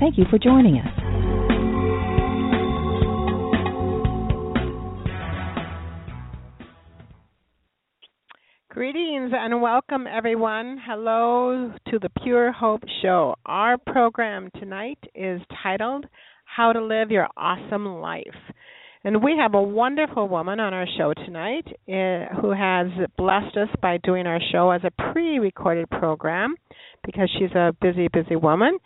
Thank you for joining us. Greetings and welcome, everyone. Hello to the Pure Hope Show. Our program tonight is titled How to Live Your Awesome Life. And we have a wonderful woman on our show tonight uh, who has blessed us by doing our show as a pre recorded program because she's a busy, busy woman.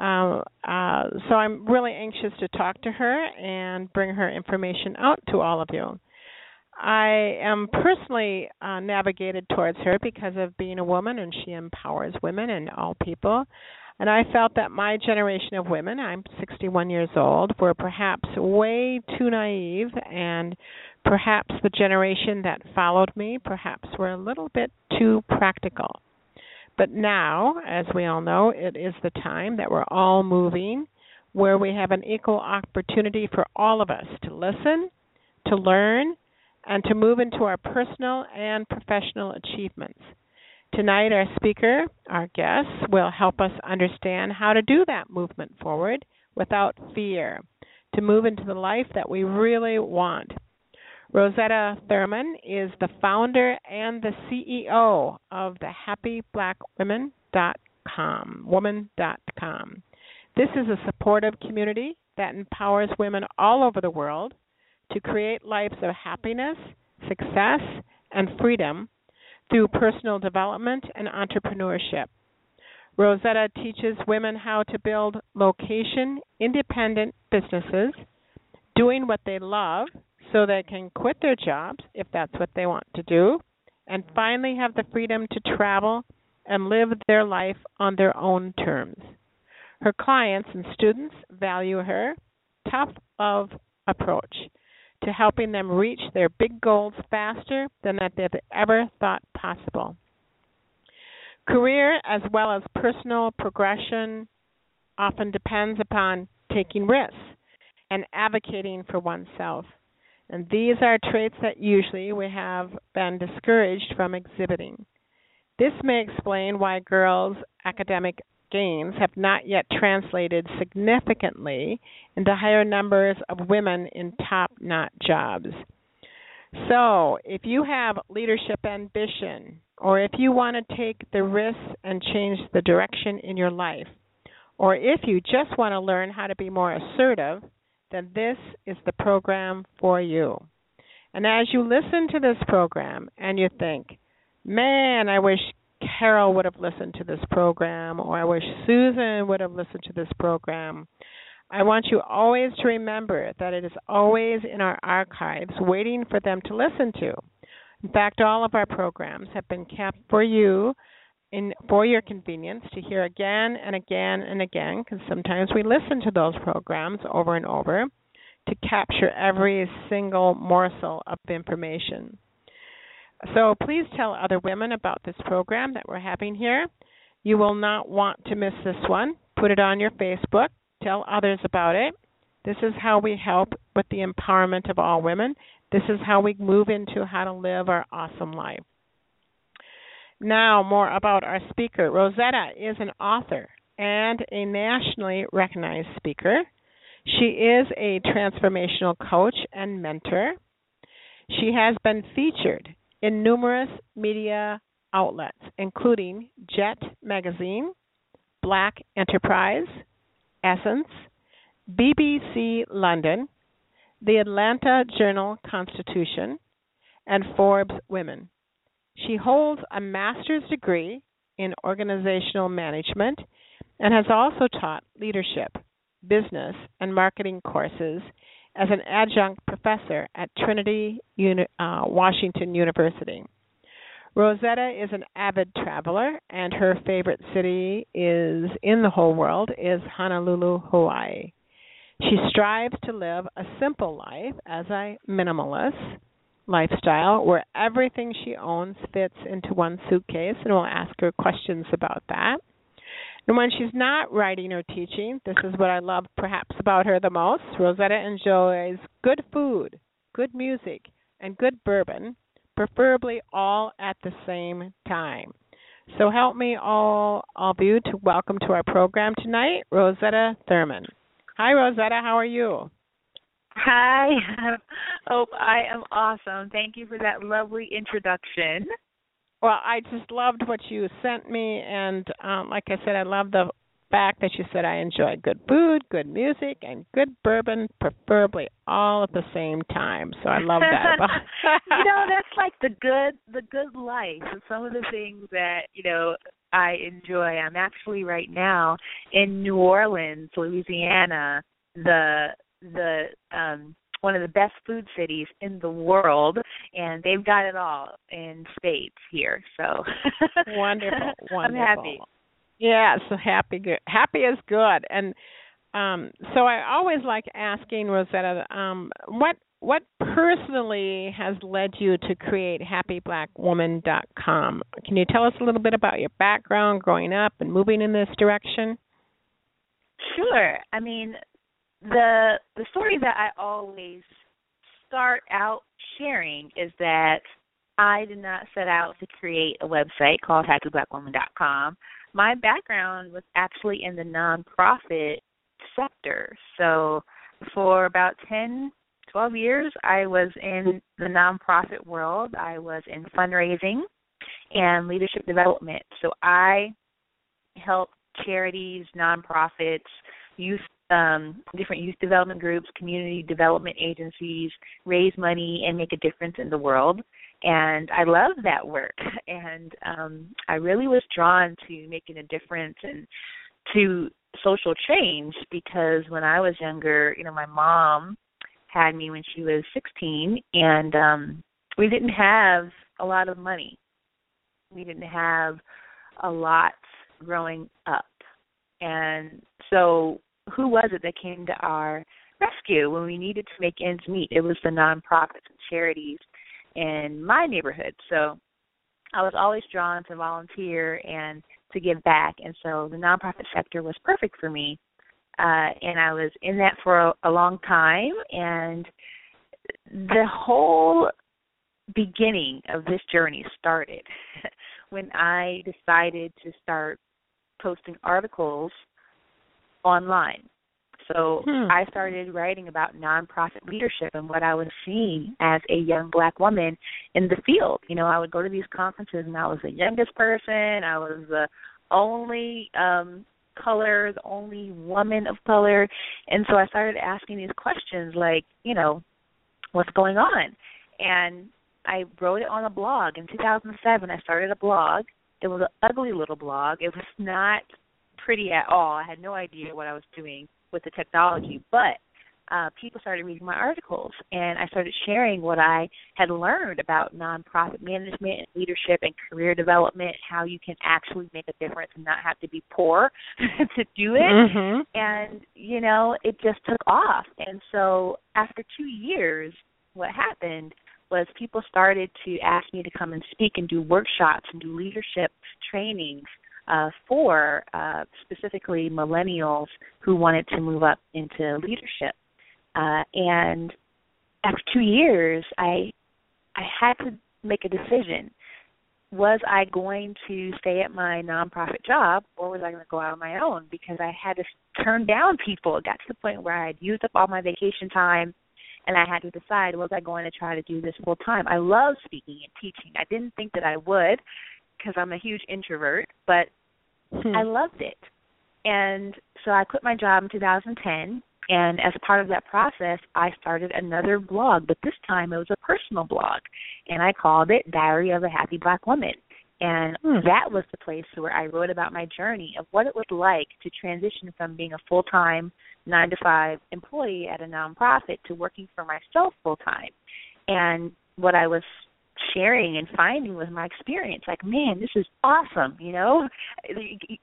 Uh, uh, so I'm really anxious to talk to her and bring her information out to all of you. I am personally uh, navigated towards her because of being a woman, and she empowers women and all people. And I felt that my generation of women, I'm 61 years old, were perhaps way too naive, and perhaps the generation that followed me perhaps were a little bit too practical. But now, as we all know, it is the time that we're all moving where we have an equal opportunity for all of us to listen, to learn, and to move into our personal and professional achievements. Tonight, our speaker, our guest, will help us understand how to do that movement forward without fear, to move into the life that we really want. Rosetta Thurman is the founder and the CEO of the happyblackwomen.com, woman.com. This is a supportive community that empowers women all over the world to create lives of happiness, success, and freedom through personal development and entrepreneurship. Rosetta teaches women how to build location independent businesses, doing what they love so they can quit their jobs if that's what they want to do, and finally have the freedom to travel and live their life on their own terms. Her clients and students value her tough love approach to helping them reach their big goals faster than that they've ever thought possible. Career as well as personal progression often depends upon taking risks and advocating for oneself. And these are traits that usually we have been discouraged from exhibiting. This may explain why girls' academic gains have not yet translated significantly into higher numbers of women in top notch jobs. So, if you have leadership ambition, or if you want to take the risks and change the direction in your life, or if you just want to learn how to be more assertive, then this is the program for you. And as you listen to this program and you think, man, I wish Carol would have listened to this program, or I wish Susan would have listened to this program. I want you always to remember that it is always in our archives waiting for them to listen to. In fact, all of our programs have been kept for you in for your convenience to hear again and again and again because sometimes we listen to those programs over and over to capture every single morsel of information. So please tell other women about this program that we're having here. You will not want to miss this one. Put it on your Facebook. Tell others about it. This is how we help with the empowerment of all women. This is how we move into how to live our awesome life. Now, more about our speaker. Rosetta is an author and a nationally recognized speaker. She is a transformational coach and mentor. She has been featured in numerous media outlets, including Jet Magazine, Black Enterprise, Essence, BBC London, the Atlanta Journal Constitution, and Forbes Women. She holds a master's degree in organizational management and has also taught leadership, business, and marketing courses as an adjunct professor at Trinity Uni- uh, Washington University. Rosetta is an avid traveler, and her favorite city is in the whole world is Honolulu, Hawaii. She strives to live a simple life as a minimalist lifestyle where everything she owns fits into one suitcase, and we'll ask her questions about that. And when she's not writing or teaching, this is what I love perhaps about her the most. Rosetta enjoys good food, good music, and good bourbon, preferably all at the same time. So help me all all of you to welcome to our program tonight, Rosetta Thurman. Hi Rosetta, how are you? Hi, Hope. I am awesome. Thank you for that lovely introduction. Well, I just loved what you sent me, and um, like I said, I love the fact that you said I enjoy good food, good music, and good bourbon, preferably all at the same time. So I love that. you know, that's like the good, the good life. And some of the things that you know I enjoy. I'm actually right now in New Orleans, Louisiana. The the um one of the best food cities in the world and they've got it all in spades here so. Wonderful wonderful. i'm happy. Yeah so happy good happy is good and um so i always like asking rosetta um what what personally has led you to create happyblackwoman.com can you tell us a little bit about your background growing up and moving in this direction? Sure. I mean the the story that I always start out sharing is that I did not set out to create a website called happyblackwoman.com. My background was actually in the nonprofit sector. So for about 10, 12 years, I was in the nonprofit world. I was in fundraising and leadership development. So I help charities, nonprofits, youth um, different youth development groups, community development agencies raise money and make a difference in the world. And I love that work. And um, I really was drawn to making a difference and to social change because when I was younger, you know, my mom had me when she was 16, and um, we didn't have a lot of money. We didn't have a lot growing up. And so who was it that came to our rescue when we needed to make ends meet? It was the nonprofits and charities in my neighborhood. So I was always drawn to volunteer and to give back, and so the nonprofit sector was perfect for me. Uh, and I was in that for a, a long time, and the whole beginning of this journey started when I decided to start posting articles online. So hmm. I started writing about nonprofit leadership and what I was seeing as a young black woman in the field. You know, I would go to these conferences and I was the youngest person. I was the only um color, the only woman of color. And so I started asking these questions like, you know, what's going on? And I wrote it on a blog. In 2007, I started a blog. It was an ugly little blog. It was not pretty at all. I had no idea what I was doing with the technology, but uh, people started reading my articles, and I started sharing what I had learned about nonprofit management and leadership and career development, how you can actually make a difference and not have to be poor to do it. Mm-hmm. And you know, it just took off. And so after two years, what happened was people started to ask me to come and speak and do workshops and do leadership trainings uh, for uh, specifically millennials who wanted to move up into leadership. Uh, and after two years, I I had to make a decision. Was I going to stay at my nonprofit job, or was I going to go out on my own? Because I had to turn down people. It got to the point where I had used up all my vacation time, and I had to decide was I going to try to do this full time. I love speaking and teaching. I didn't think that I would because I'm a huge introvert, but Hmm. I loved it. And so I quit my job in 2010. And as part of that process, I started another blog, but this time it was a personal blog. And I called it Diary of a Happy Black Woman. And hmm. that was the place where I wrote about my journey of what it was like to transition from being a full time, nine to five employee at a nonprofit to working for myself full time. And what I was sharing and finding with my experience like man this is awesome you know?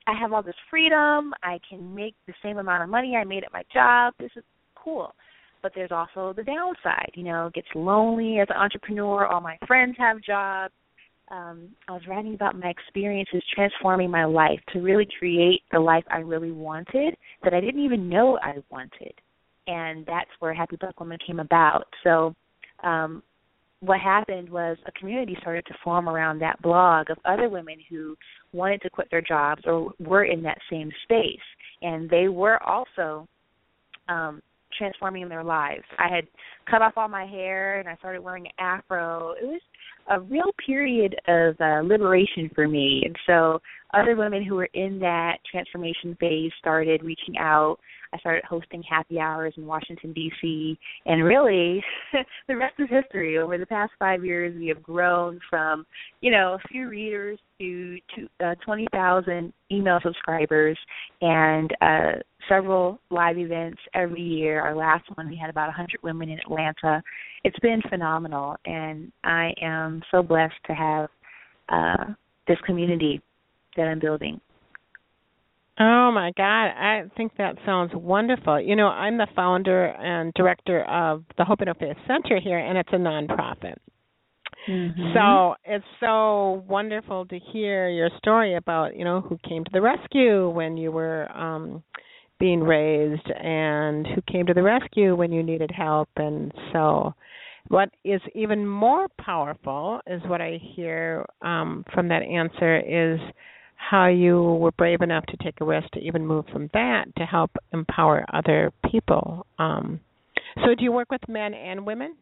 I have all this freedom. I can make the same amount of money i made at my job. This is cool. But there's also the downside you know? It gets lonely as an entrepreneur. All my friends have jobs. Um, I was writing about my experiences transforming my life to really create the life I really wanted that I didn't even know I wanted. And that's where Happy Black Woman came about. So um, what happened was a community started to form around that blog of other women who wanted to quit their jobs or were in that same space and they were also um transforming their lives. I had cut off all my hair and I started wearing an afro. It was a real period of uh, liberation for me. And so other women who were in that transformation phase started reaching out I started hosting happy hours in Washington D.C. and really the rest is history. Over the past 5 years we have grown from, you know, a few readers to, to uh, 20,000 email subscribers and uh several live events every year. Our last one we had about 100 women in Atlanta. It's been phenomenal and I am so blessed to have uh this community that I'm building. Oh my God, I think that sounds wonderful. You know, I'm the founder and director of the Hope and Interfaith Center here, and it's a nonprofit. Mm-hmm. So it's so wonderful to hear your story about you know who came to the rescue when you were um being raised and who came to the rescue when you needed help and so what is even more powerful is what I hear um, from that answer is how you were brave enough to take a risk to even move from that to help empower other people. Um, so, do you work with men and women?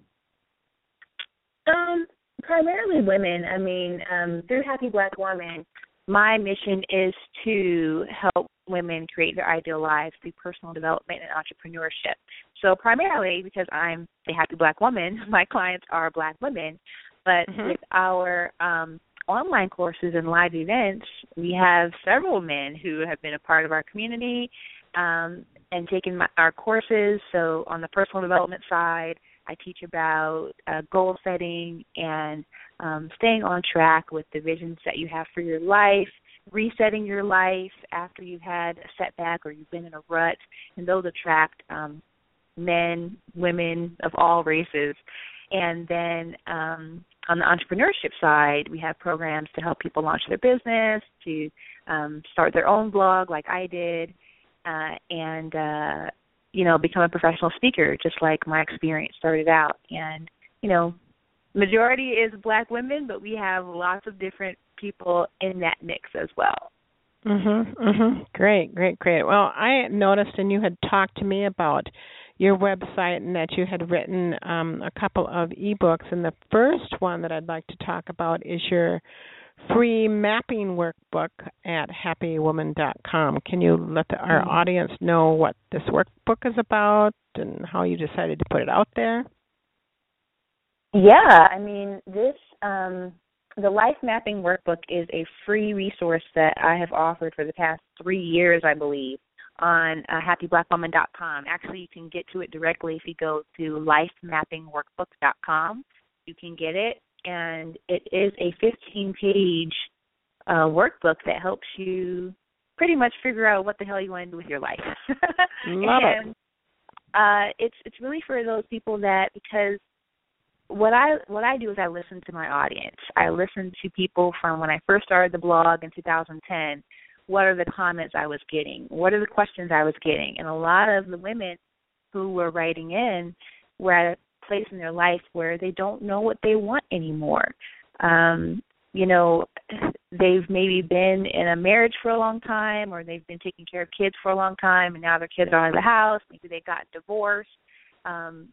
Um, primarily women. I mean, um, through Happy Black Woman, my mission is to help women create their ideal lives through personal development and entrepreneurship. So primarily because I'm a happy black woman, my clients are black women. But mm-hmm. with our um online courses and live events, we have several men who have been a part of our community um, and taken my, our courses. So on the personal development side, I teach about uh, goal setting and um, staying on track with the visions that you have for your life, resetting your life after you've had a setback or you've been in a rut, and those attract um, men, women of all races. And then um, on the entrepreneurship side, we have programs to help people launch their business, to um, start their own blog, like I did, uh, and uh, you know, become a professional speaker, just like my experience started out. And you know, majority is black women, but we have lots of different people in that mix as well. Mhm. Mhm. Great, great, great. Well, I noticed and you had talked to me about your website and that you had written um, a couple of ebooks. And the first one that I'd like to talk about is your free mapping workbook at happywoman.com. Can you let the, our mm-hmm. audience know what this workbook is about and how you decided to put it out there? Yeah, I mean, this um, the life mapping workbook is a free resource that I have offered for the past three years, I believe on uh, happyblackwoman.com. Actually, you can get to it directly if you go to lifemappingworkbook.com. You can get it, and it is a 15-page uh, workbook that helps you pretty much figure out what the hell you want to do with your life. Love and, it. Uh, it's it's really for those people that because what I what I do is I listen to my audience. I listen to people from when I first started the blog in 2010 what are the comments I was getting? What are the questions I was getting? And a lot of the women who were writing in were at a place in their life where they don't know what they want anymore. Um, you know, they've maybe been in a marriage for a long time or they've been taking care of kids for a long time and now their kids are out of the house, maybe they got divorced. Um,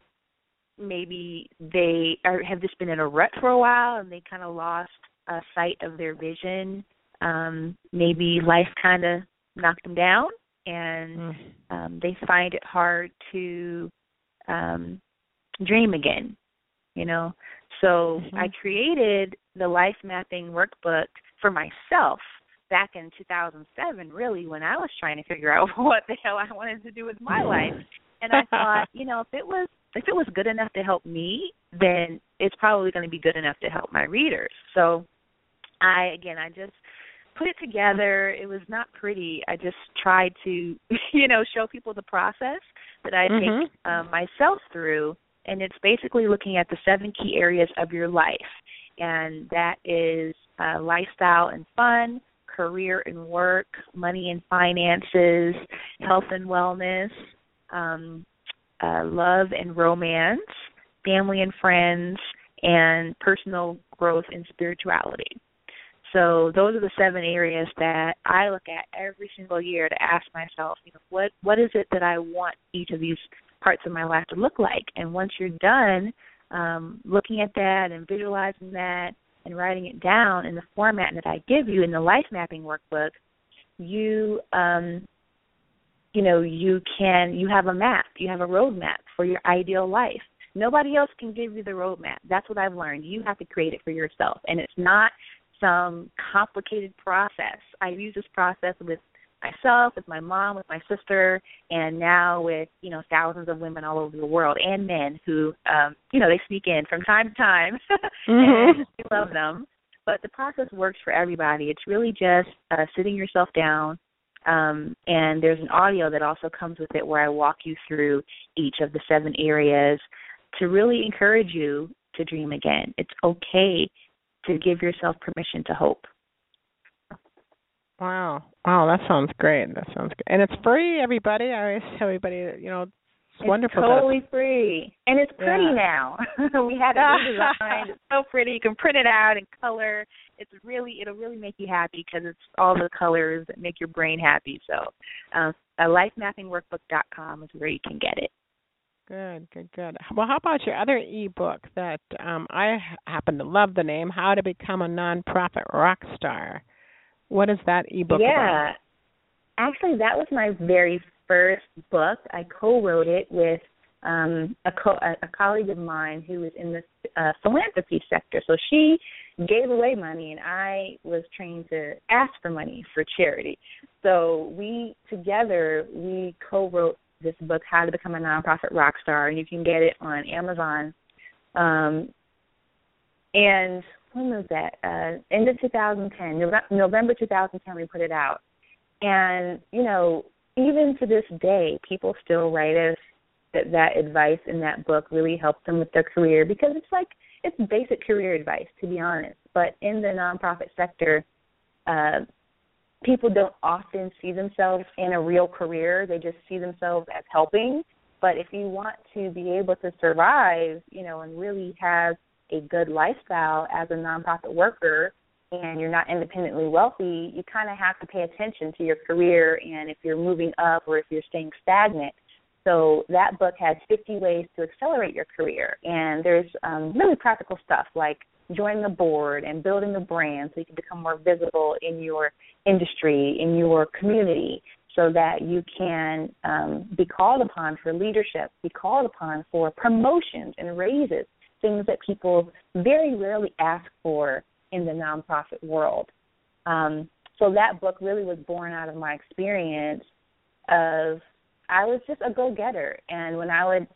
maybe they are, have just been in a rut for a while and they kind of lost a sight of their vision um, maybe life kind of knocked them down and mm. um, they find it hard to um, dream again you know so mm-hmm. i created the life mapping workbook for myself back in 2007 really when i was trying to figure out what the hell i wanted to do with my life and I thought, you know, if it was if it was good enough to help me, then it's probably going to be good enough to help my readers. So I again, I just put it together. It was not pretty. I just tried to, you know, show people the process that I mm-hmm. take um, myself through, and it's basically looking at the seven key areas of your life, and that is uh, lifestyle and fun, career and work, money and finances, health and wellness, um, uh, love and romance, family and friends, and personal growth and spirituality. So those are the seven areas that I look at every single year to ask myself, you know, what what is it that I want each of these parts of my life to look like? And once you're done um, looking at that and visualizing that and writing it down in the format that I give you in the life mapping workbook, you um, you know you can you have a map, you have a roadmap for your ideal life. Nobody else can give you the roadmap. That's what I've learned. You have to create it for yourself, and it's not some complicated process. I use this process with myself, with my mom, with my sister, and now with you know thousands of women all over the world and men who um, you know they sneak in from time to time, mm-hmm. and we love them. But the process works for everybody. It's really just uh, sitting yourself down, um, and there's an audio that also comes with it where I walk you through each of the seven areas to really encourage you to dream again. It's okay to give yourself permission to hope. Wow. Wow, that sounds great. That sounds good. And it's free, everybody. I always tell everybody, you know, it's, it's wonderful. Totally free. And it's pretty yeah. now. we had it redesigned. it's so pretty. You can print it out in color. It's really it'll really make you happy because it's all the colors that make your brain happy. So, uh, lifemappingworkbook.com is where you can get it. Good, good, good. Well, how about your other ebook that um, I happen to love the name, How to Become a Nonprofit Rock Star? What is that ebook yeah. about? Actually, that was my very first book. I co-wrote it with um, a, co- a, a colleague of mine who was in the uh, philanthropy sector. So she gave away money, and I was trained to ask for money for charity. So we together we co-wrote this book, How to Become a Nonprofit Rock Star, and you can get it on Amazon. Um, and when was that? Uh, end of 2010, November 2010, we put it out. And you know, even to this day, people still write us that that advice in that book really helped them with their career because it's like it's basic career advice, to be honest. But in the nonprofit sector, uh, people don't often see themselves in a real career. They just see themselves as helping. But if you want to be able to survive, you know, and really have a good lifestyle as a nonprofit worker and you're not independently wealthy, you kind of have to pay attention to your career and if you're moving up or if you're staying stagnant. So that book has 50 ways to accelerate your career, and there's um, really practical stuff like joining the board and building a brand so you can become more visible in your industry, in your community, so that you can um, be called upon for leadership, be called upon for promotions and raises, things that people very rarely ask for in the nonprofit world. Um, so that book really was born out of my experience of I was just a go getter and when I would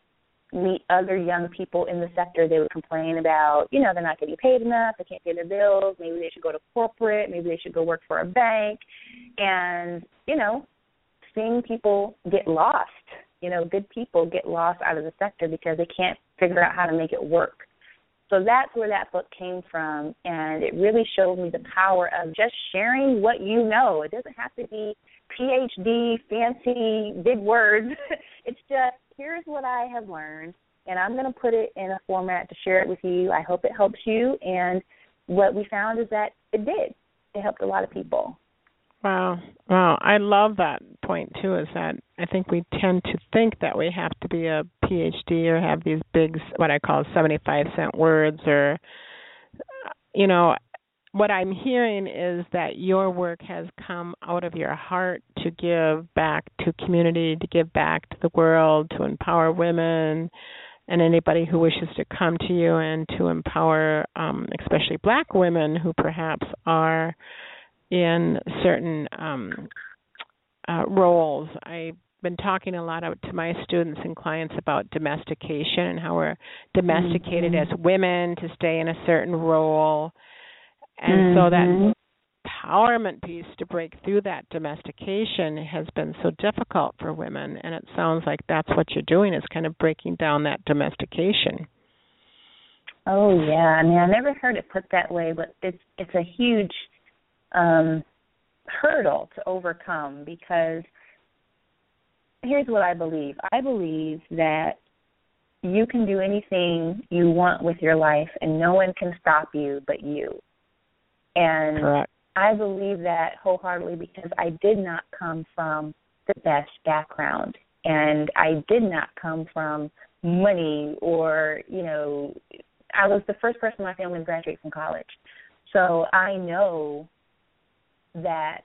meet other young people in the sector, they would complain about, you know, they're not getting paid enough, they can't pay their bills, maybe they should go to corporate, maybe they should go work for a bank. And, you know, seeing people get lost, you know, good people get lost out of the sector because they can't figure out how to make it work. So that's where that book came from, and it really showed me the power of just sharing what you know. It doesn't have to be PhD, fancy, big words. it's just here's what I have learned, and I'm going to put it in a format to share it with you. I hope it helps you. And what we found is that it did. It helped a lot of people. Wow. Wow. I love that point too is that I think we tend to think that we have to be a PhD or have these big what I call 75 cent words or you know what I'm hearing is that your work has come out of your heart to give back to community, to give back to the world, to empower women and anybody who wishes to come to you and to empower um, especially black women who perhaps are in certain um, uh, roles. I've been talking a lot to my students and clients about domestication and how we're domesticated mm-hmm. as women to stay in a certain role. And mm-hmm. so that mm-hmm. empowerment piece to break through that domestication has been so difficult for women and it sounds like that's what you're doing is kind of breaking down that domestication. Oh yeah. I mean i never heard it put that way but it's it's a huge um hurdle to overcome because here's what i believe. I believe that you can do anything you want with your life and no one can stop you but you and Correct. I believe that wholeheartedly because I did not come from the best background and I did not come from money or, you know, I was the first person in my family to graduate from college. So I know that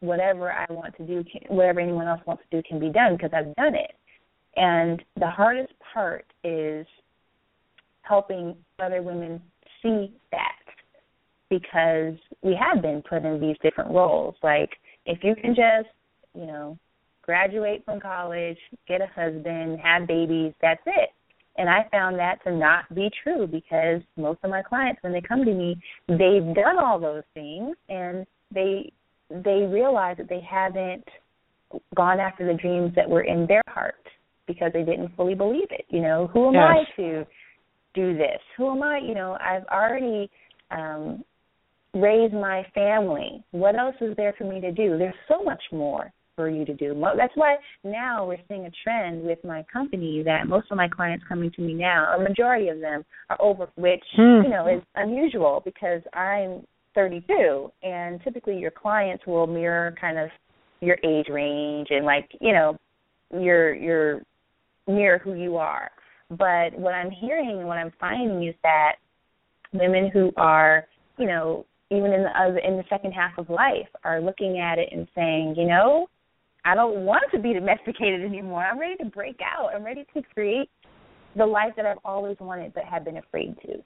whatever I want to do, can, whatever anyone else wants to do can be done because I've done it. And the hardest part is helping other women see that because we have been put in these different roles. Like if you can just, you know, graduate from college, get a husband, have babies, that's it. And I found that to not be true because most of my clients when they come to me, they've done all those things and they they realize that they haven't gone after the dreams that were in their heart because they didn't fully believe it. You know, who am yes. I to do this? Who am I? You know, I've already um raise my family. What else is there for me to do? There's so much more for you to do. That's why now we're seeing a trend with my company that most of my clients coming to me now, a majority of them are over, which hmm. you know is unusual because I'm 32, and typically your clients will mirror kind of your age range and like you know your your mirror who you are. But what I'm hearing and what I'm finding is that women who are you know even in the other, in the second half of life are looking at it and saying, you know, I don't want to be domesticated anymore. I'm ready to break out. I'm ready to create the life that I've always wanted but have been afraid to.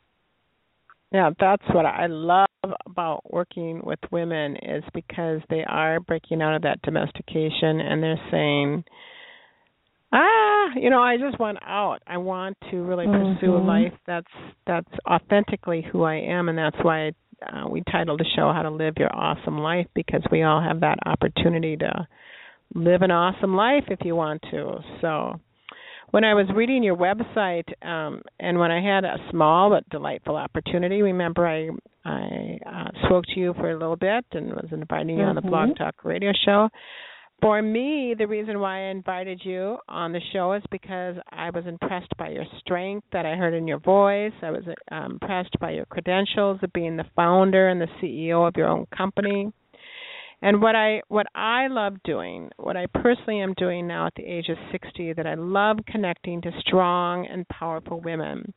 Yeah, that's what I love about working with women is because they are breaking out of that domestication and they're saying, ah, you know, I just want out. I want to really pursue mm-hmm. a life that's that's authentically who I am, and that's why I uh, we titled the show "How to Live Your Awesome Life" because we all have that opportunity to live an awesome life if you want to. So, when I was reading your website, um, and when I had a small but delightful opportunity, remember I I uh, spoke to you for a little bit and was inviting you mm-hmm. on the Blog mm-hmm. Talk Radio show for me, the reason why I invited you on the show is because I was impressed by your strength that I heard in your voice. I was um, impressed by your credentials of being the founder and the CEO of your own company. And what I what I love doing, what I personally am doing now at the age of 60 that I love connecting to strong and powerful women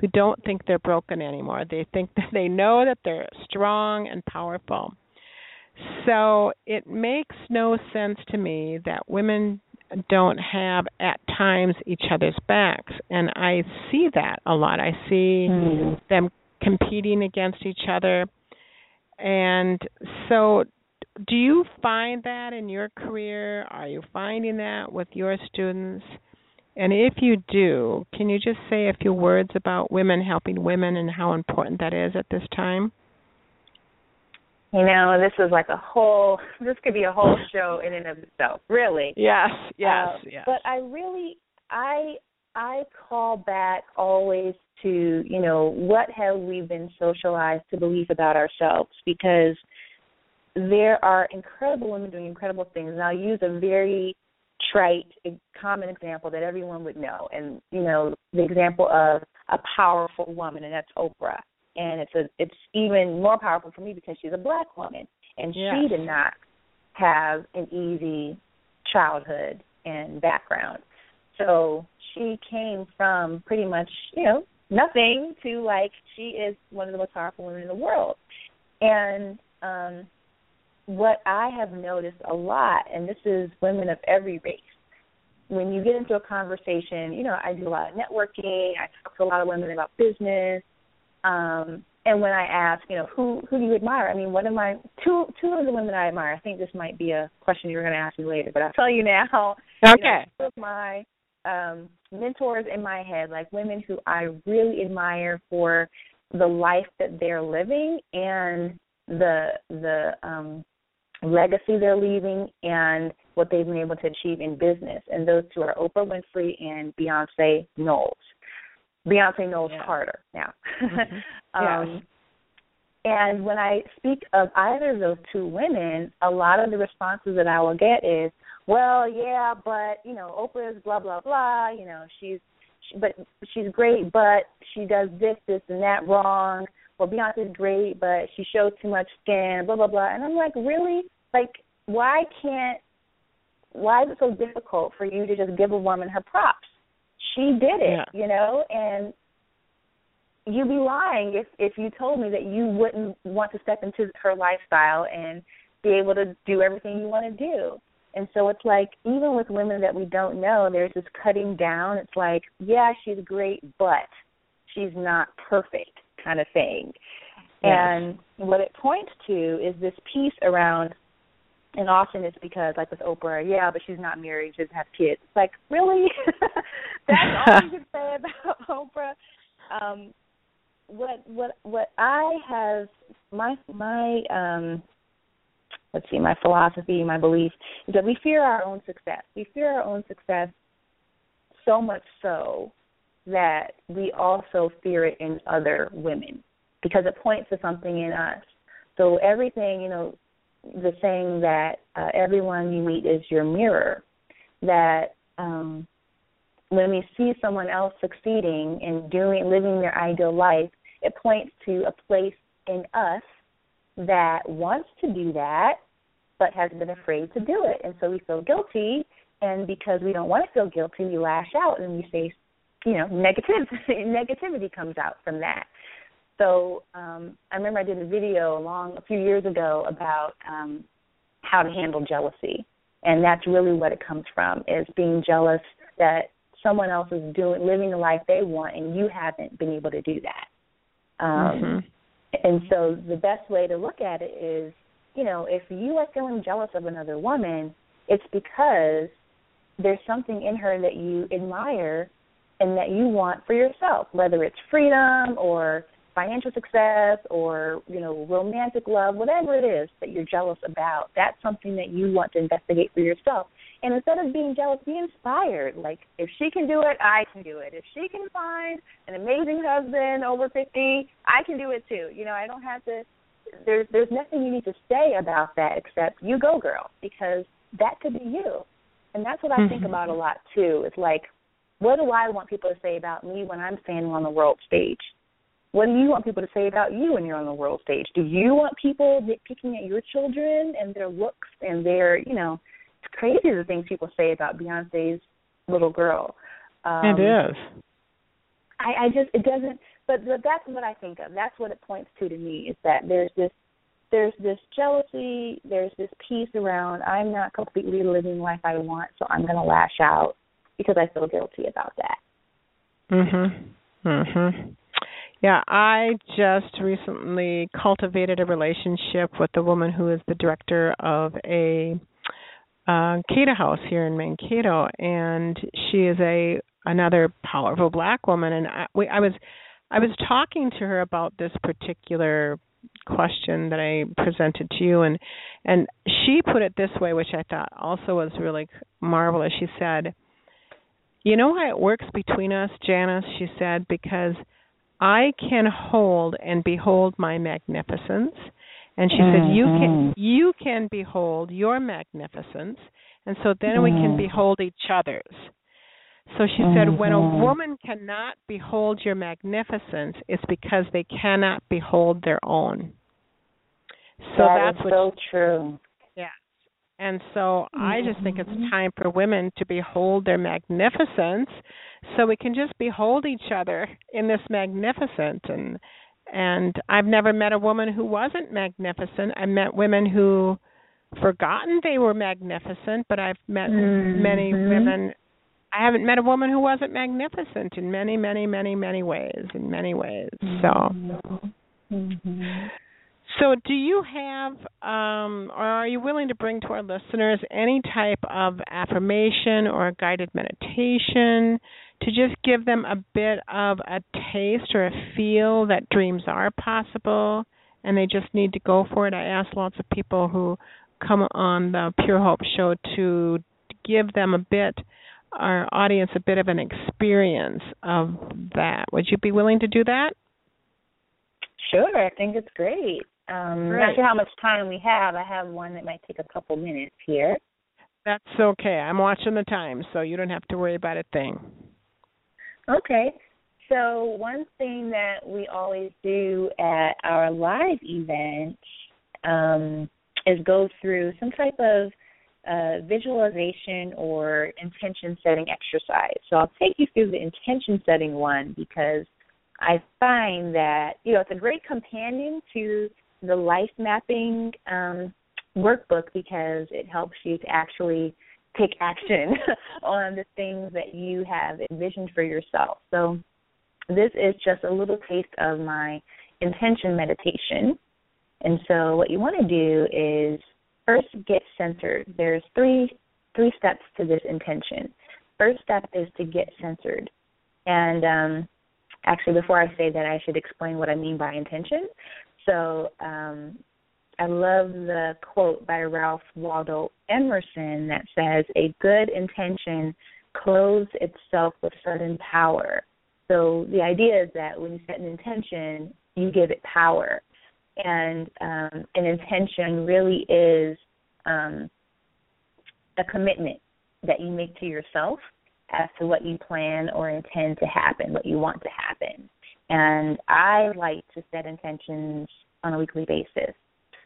who don't think they're broken anymore. They think that they know that they're strong and powerful so it makes no sense to me that women don't have at times each other's backs and I see that a lot. I see mm. them competing against each other. And so do you find that in your career? Are you finding that with your students? And if you do, can you just say a few words about women helping women and how important that is at this time? You know, this is like a whole. This could be a whole show in and of itself, really. Yes, yes, uh, yes. But I really, I, I call back always to you know what have we been socialized to believe about ourselves because there are incredible women doing incredible things, and I'll use a very trite, common example that everyone would know, and you know the example of a powerful woman, and that's Oprah and it's a it's even more powerful for me because she's a black woman and she did not have an easy childhood and background. So she came from pretty much, you know, nothing to like she is one of the most powerful women in the world. And um what I have noticed a lot, and this is women of every race, when you get into a conversation, you know, I do a lot of networking, I talk to a lot of women about business, um, and when I ask, you know, who who do you admire? I mean, one of my two two of the women I admire. I think this might be a question you're going to ask me later, but I'll tell you now. Okay. You know, two of my um mentors in my head, like women who I really admire for the life that they're living and the the um legacy they're leaving and what they've been able to achieve in business. And those two are Oprah Winfrey and Beyonce Knowles. Beyonce Knowles yeah. Carter now. Mm-hmm. um. And when I speak of either of those two women, a lot of the responses that I will get is, "Well, yeah, but you know, Oprah's blah blah blah. You know, she's, she, but she's great, but she does this, this, and that wrong. Well, Beyonce's great, but she shows too much skin. Blah blah blah." And I'm like, really? Like, why can't? Why is it so difficult for you to just give a woman her props? She did it, Yeah. you know, and you'd be lying if if you told me that you wouldn't want to step into her lifestyle and be able to do everything you want to do. And so it's like even with women that we don't know, there's this cutting down. It's like, yeah, she's great, but she's not perfect kind of thing. And what it points to is this piece around and often it's because like with Oprah, yeah, but she's not married, she doesn't have kids. Like, really? That's all you can say about Oprah. Um what what what I have my my um let's see my philosophy my belief is that we fear our own success we fear our own success so much so that we also fear it in other women because it points to something in us so everything you know the saying that uh, everyone you meet is your mirror that um when we see someone else succeeding and doing living their ideal life, it points to a place in us that wants to do that but has been afraid to do it. And so we feel guilty and because we don't want to feel guilty, we lash out and we say, you know, negative negativity comes out from that. So um I remember I did a video a long a few years ago about um how to handle jealousy. And that's really what it comes from is being jealous that someone else is doing living the life they want and you haven't been able to do that. Um Mhm. and so the best way to look at it is, you know, if you are feeling jealous of another woman, it's because there's something in her that you admire and that you want for yourself, whether it's freedom or financial success or, you know, romantic love, whatever it is that you're jealous about. That's something that you want to investigate for yourself. And instead of being jealous, be inspired. Like if she can do it, I can do it. If she can find an amazing husband over fifty, I can do it too. You know, I don't have to there's there's nothing you need to say about that except you go girl because that could be you. And that's what I think Mhm. about a lot too. It's like what do I want people to say about me when I'm standing on the world stage? What do you want people to say about you when you're on the world stage? Do you want people nitpicking at your children and their looks and their, you know, it's crazy the things people say about Beyonce's little girl. Um, it is. I, I just it doesn't but, but that's what I think of. That's what it points to to me is that there's this there's this jealousy, there's this piece around I'm not completely living life I want, so I'm gonna lash out because I feel guilty about that. Mhm. Mhm. Yeah, I just recently cultivated a relationship with the woman who is the director of a uh Cato house here in Mankato and she is a another powerful black woman and I we I was I was talking to her about this particular question that I presented to you and and she put it this way which I thought also was really marvelous. She said, "You know how it works between us, Janice?" she said because I can hold and behold my magnificence. And she said, "You can mm-hmm. you can behold your magnificence, and so then we can mm-hmm. behold each other's." So she said, "When a mm-hmm. woman cannot behold your magnificence, it's because they cannot behold their own." So That that's so true. Yes. And so I just think it's time for women to behold their magnificence so we can just behold each other in this magnificent and and I've never met a woman who wasn't magnificent. I met women who forgotten they were magnificent, but I've met many Mhm. women I haven't met a woman who wasn't magnificent in many, many, many, many ways, in many ways. So Mm-hmm. So, do you have, um, or are you willing to bring to our listeners any type of affirmation or guided meditation to just give them a bit of a taste or a feel that dreams are possible and they just need to go for it? I ask lots of people who come on the Pure Hope show to give them a bit, our audience, a bit of an experience of that. Would you be willing to do that? Sure, I think it's great. Um, Great. Not sure how much time we have. I have one that might take a couple minutes here. That's okay. I'm watching the time, so you don't have to worry about a thing. Okay. So one thing that we always do at our live events um, is go through some type of uh, visualization or intention setting exercise. So I'll take you through the intention setting one because I find that you know it's a great companion to the life mapping um, workbook because it helps you to actually take action on the things that you have envisioned for yourself. So this is just a little taste of my intention meditation. And so what you want to do is first get centered. There's three three steps to this intention. First step is to get centered. And um, actually before I say that I should explain what I mean by intention. So um, I love the quote by Ralph Waldo Emerson that says, A good intention clothes itself with sudden power. So the idea is that when you set an intention, you give it power. And um, an intention really is um, a commitment that you make to yourself as to what you plan or intend to happen, what you want to happen. And I like to set intentions on a weekly basis.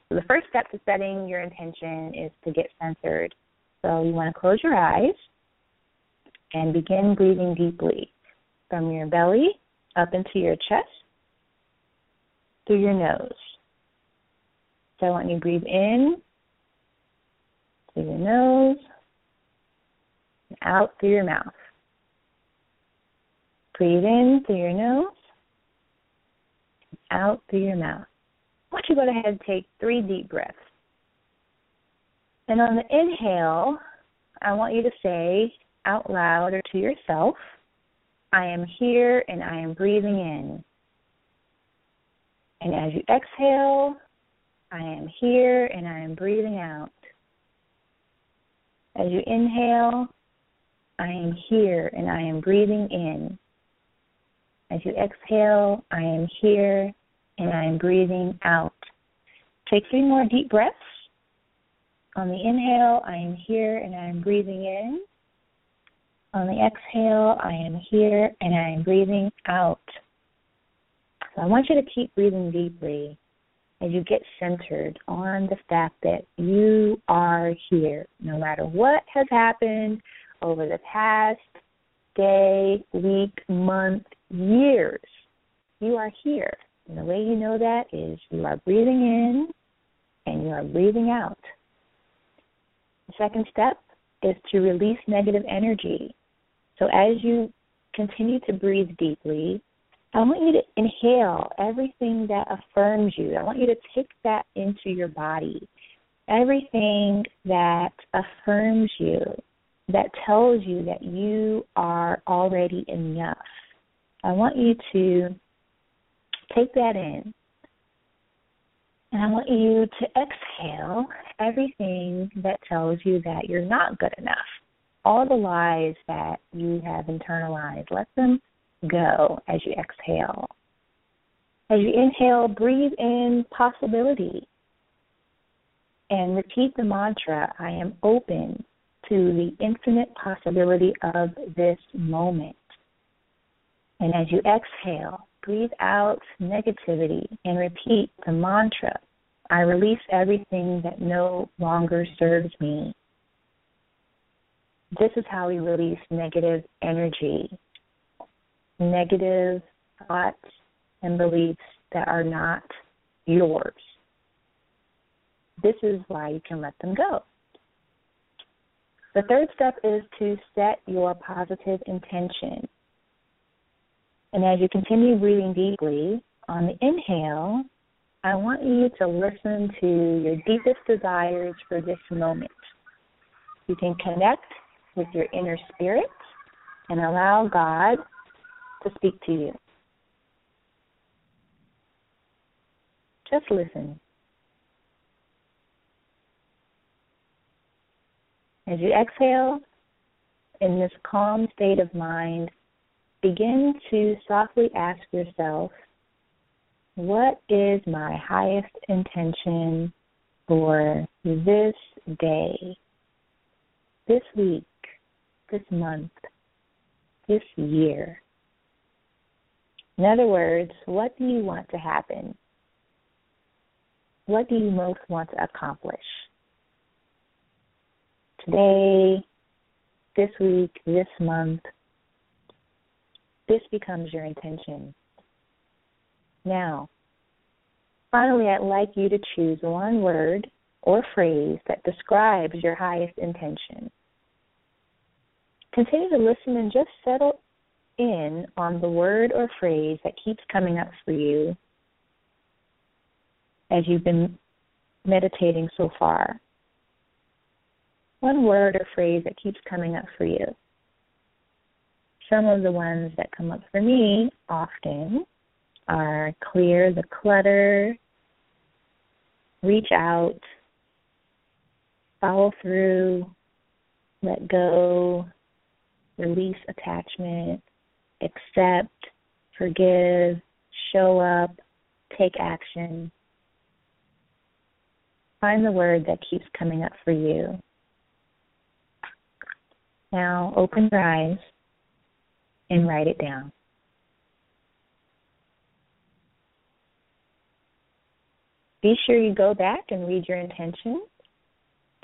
So the first step to setting your intention is to get centered. So you want to close your eyes and begin breathing deeply from your belly up into your chest through your nose. So I want you to breathe in through your nose and out through your mouth. Breathe in through your nose out through your mouth. I want you to go ahead and take three deep breaths. And on the inhale, I want you to say out loud or to yourself, I am here and I am breathing in. And as you exhale, I am here and I am breathing out. As you inhale, I am here and I am breathing in. As you exhale, I am here and I am breathing out. Take three more deep breaths. On the inhale, I am here and I am breathing in. On the exhale, I am here and I am breathing out. So I want you to keep breathing deeply as you get centered on the fact that you are here. No matter what has happened over the past day, week, month, years, you are here. And the way you know that is you are breathing in and you are breathing out. The second step is to release negative energy. So as you continue to breathe deeply, I want you to inhale everything that affirms you. I want you to take that into your body. Everything that affirms you, that tells you that you are already enough. I want you to Take that in. And I want you to exhale everything that tells you that you're not good enough. All the lies that you have internalized, let them go as you exhale. As you inhale, breathe in possibility and repeat the mantra I am open to the infinite possibility of this moment. And as you exhale, breathe out negativity and repeat the mantra I release everything that no longer serves me. This is how we release negative energy, negative thoughts and beliefs that are not yours. This is why you can let them go. The third step is to set your positive intention. And as you continue breathing deeply, on the inhale, I want you to listen to your deepest desires for this moment. You can connect with your inner spirit and allow God to speak to you. Just listen. As you exhale, in this calm state of mind, begin to softly ask yourself, what is my highest intention for this day, this week, this month, this year? In other words, what do you want to happen? What do you most want to accomplish? Today, this week, this month, this becomes your intention. Now, finally, I'd like you to choose one word or phrase that describes your highest intention. Continue to listen and just settle in on the word or phrase that keeps coming up for you as you've been meditating so far. One word or phrase that keeps coming up for you. Some of the ones that come up for me often are clear the clutter, reach out, follow through, let go, release attachment, accept, forgive, show up, take action. Find the word that keeps coming up for you. Now open your eyes and write it down. Be sure you go back and read your intentions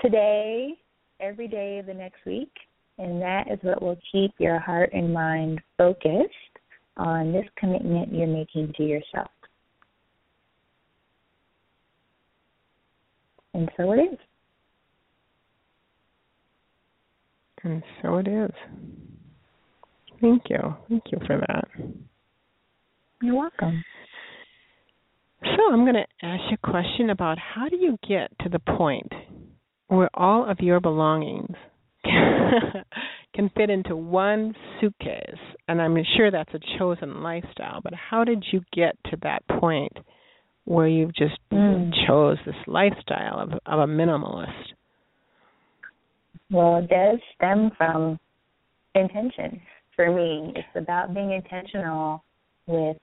today, every day of the next week, and that is what will keep your heart and mind focused on this commitment you're making to yourself. And so it is. And so it is. Thank you. Thank you for that. You're welcome. So, I'm going to ask you a question about how do you get to the point where all of your belongings can fit into one suitcase? And I'm sure that's a chosen lifestyle, but how did you get to that point where you've just mm. chose this lifestyle of, of a minimalist? Well, it does stem from intention. For me, it's about being intentional with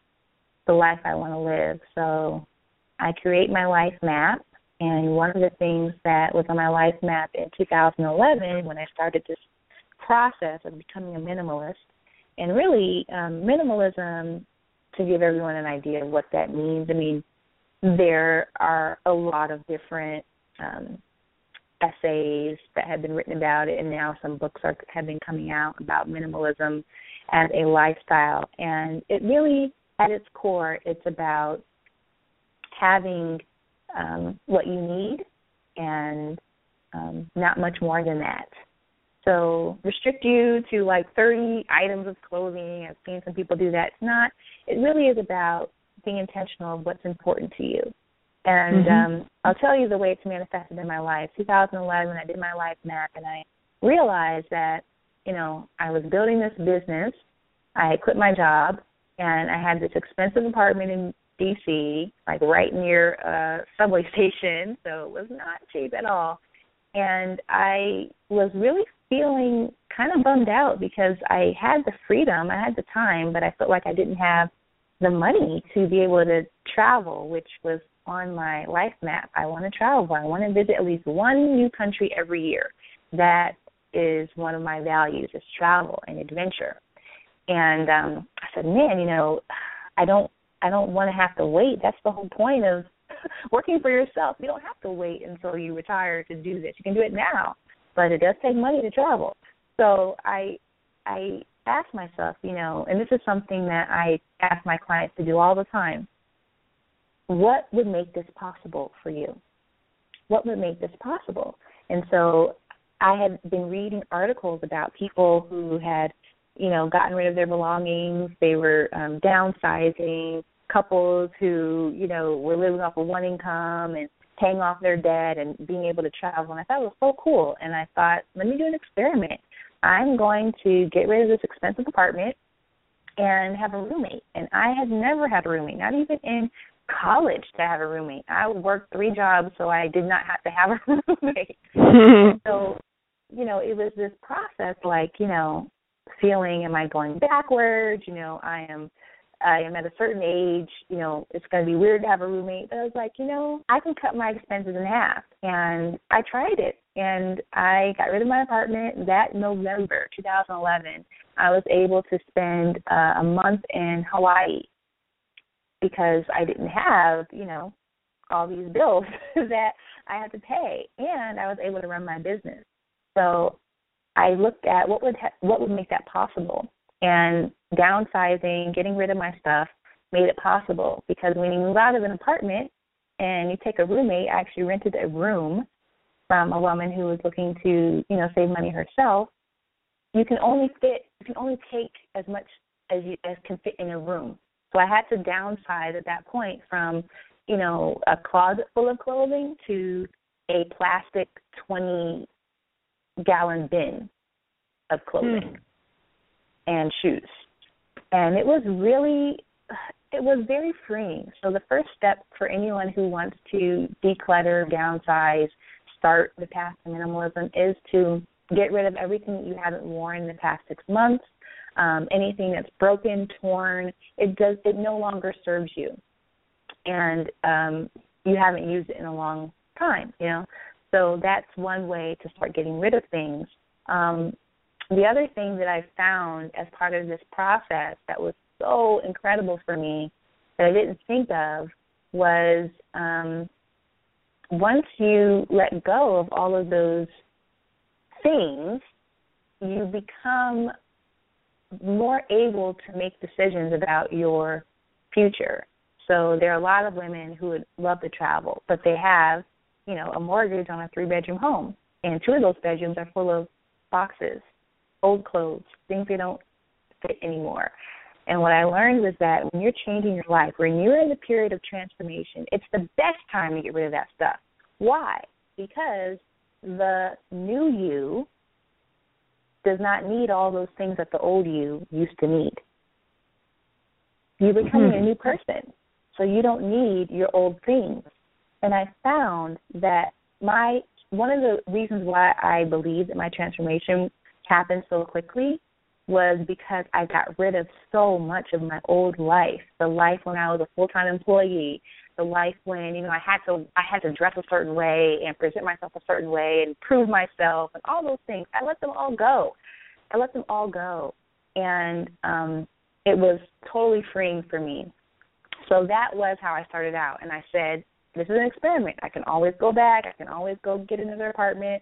the life I want to live. So I create my life map, and one of the things that was on my life map in 2011 when I started this process of becoming a minimalist, and really um, minimalism, to give everyone an idea of what that means. I mean, there are a lot of different um, essays that have been written about it, and now some books are, have been coming out about minimalism as a lifestyle. And it really, at its core, it's about having um, what you need and um, not much more than that. So restrict you to like 30 items of clothing. I've seen some people do that. It's not. It really is about being intentional of what's important to you. And mm-hmm. um, I'll tell you the way it's manifested in my life. 2011, I did my life map, and I realized that you know I was building this business. I quit my job, and I had this expensive apartment in D.C., like right near a subway station, so it was not cheap at all. And I was really feeling kind of bummed out because I had the freedom, I had the time, but I felt like I didn't have the money to be able to travel, which was on my life map. I want to travel. I want to visit at least one new country every year. That is one of my values is travel and adventure. And um I said, "Man, you know, I don't I don't want to have to wait. That's the whole point of working for yourself. You don't have to wait until you retire to do this. You can do it now, but it does take money to travel." So I I asked myself, you know, and this is something that I ask my clients to do all the time what would make this possible for you? What would make this possible? And so I had been reading articles about people who had, you know, gotten rid of their belongings, they were um, downsizing, couples who, you know, were living off of one income and paying off their debt and being able to travel. And I thought it was so cool. And I thought, let me do an experiment. I'm going to get rid of this expensive apartment and have a roommate. And I had never had a roommate, not even in college to have a roommate. I worked three jobs so I did not have to have a roommate. so, you know, it was this process like, you know, feeling am I going backwards, you know, I am I am at a certain age, you know, it's going to be weird to have a roommate. But I was like, you know, I can cut my expenses in half. And I tried it. And I got rid of my apartment that November 2011. I was able to spend uh, a month in Hawaii because I didn't have, you know, all these bills that I had to pay. And I was able to run my business. So I looked at what would ha- what would make that possible and downsizing, getting rid of my stuff made it possible because when you move out of an apartment and you take a roommate, I actually rented a room from a woman who was looking to, you know, save money herself. You can only fit you can only take as much as you as can fit in a room. So I had to downsize at that point from, you know, a closet full of clothing to a plastic twenty gallon bin of clothing. Hmm and shoes. And it was really it was very freeing. So the first step for anyone who wants to declutter, downsize, start the path to minimalism is to get rid of everything that you haven't worn in the past six months. Um, anything that's broken, torn, it does it no longer serves you, and um, you haven't used it in a long time. You know, so that's one way to start getting rid of things. Um, the other thing that I found as part of this process that was so incredible for me that I didn't think of was um, once you let go of all of those things, you become more able to make decisions about your future. So there are a lot of women who would love to travel, but they have, you know, a mortgage on a three bedroom home. And two of those bedrooms are full of boxes old clothes, things they don't fit anymore. And what I learned was that when you're changing your life, when you're in the period of transformation, it's the best time to get rid of that stuff. Why? Because the new you does not need all those things that the old you used to need. You're becoming mm-hmm. a new person, so you don't need your old things. And I found that my one of the reasons why I believe that my transformation happened so quickly was because I got rid of so much of my old life. The life when I was a full time employee, the life when, you know, I had to I had to dress a certain way and present myself a certain way and prove myself and all those things. I let them all go. I let them all go. And um it was totally freeing for me. So that was how I started out and I said, This is an experiment. I can always go back, I can always go get another apartment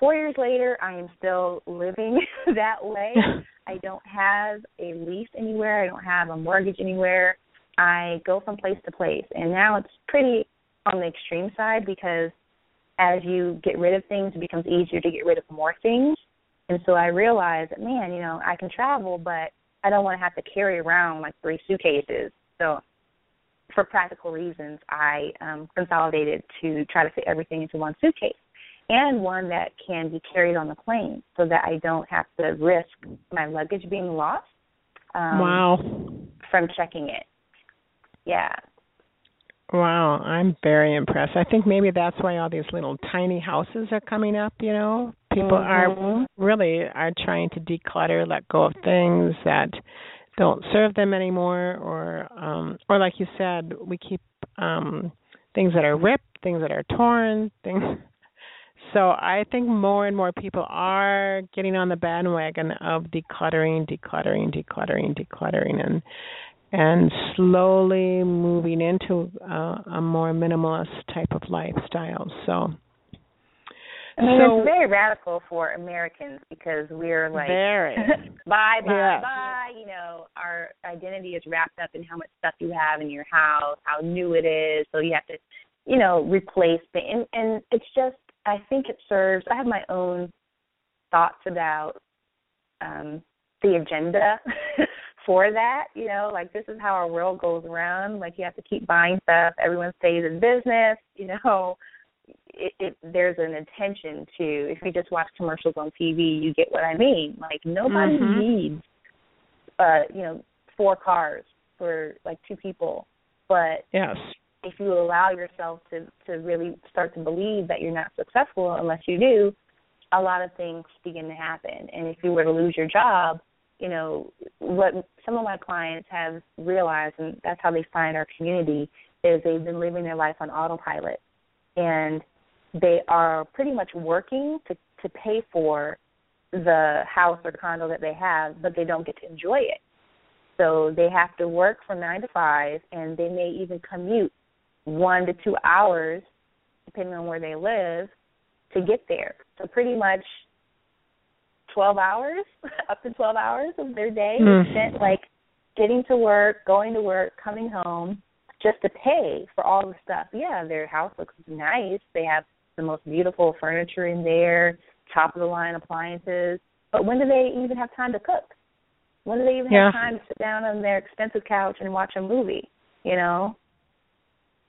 four years later, I am still living that way. I don't have a lease anywhere. I don't have a mortgage anywhere. I go from place to place. And now it's pretty on the extreme side because as you get rid of things, it becomes easier to get rid of more things. And so I realized that, man, you know, I can travel, but I don't want to have to carry around like three suitcases. So for practical reasons, I um, consolidated to try to fit everything into one suitcase and one that can be carried on the plane so that I don't have to risk my luggage being lost. Um, wow. From checking it. Yeah. Wow, I'm very impressed. I think maybe that's why all these little tiny houses are coming up, you know. People mm-hmm. are really are trying to declutter, let go of things that don't serve them anymore or um or like you said, we keep um things that are ripped, things that are torn, things so I think more and more people are getting on the bandwagon of decluttering, decluttering, decluttering, decluttering, and and slowly moving into uh, a more minimalist type of lifestyle. So. I mean, so, it's very radical for Americans because we're like, very. bye, bye, yeah. bye. You know, our identity is wrapped up in how much stuff you have in your house, how new it is. So you have to, you know, replace things. And, and it's just I think it serves. I have my own thoughts about um, the agenda for that, you know, like this is how our world goes around. Like you have to keep buying stuff. Everyone stays in business, you know. It, it there's an intention to if you just watch commercials on TV, you get what I mean. Like nobody Mhm. needs uh, you know, four cars for like two people. But Yes. if you allow yourself to to really start to believe that you're not successful unless you do, a lot of things begin to happen. And if you were to lose your job, you know what some of my clients have realized, and that's how they find our community, is they've been living their life on autopilot, and they are pretty much working to to pay for the house or condo that they have, but they don't get to enjoy it. So they have to work from nine to five, and they may even commute one to two hours, depending on where they live, to get there. So pretty much twelve hours, up to twelve hours of their day Mm. spent like getting to work, going to work, coming home, just to pay for all the stuff. Yeah, their house looks nice. They have the most beautiful furniture in there, top of the line appliances. But when do they even have time to cook? When do they even Yeah. have time to sit down on their expensive couch and watch a movie? You know,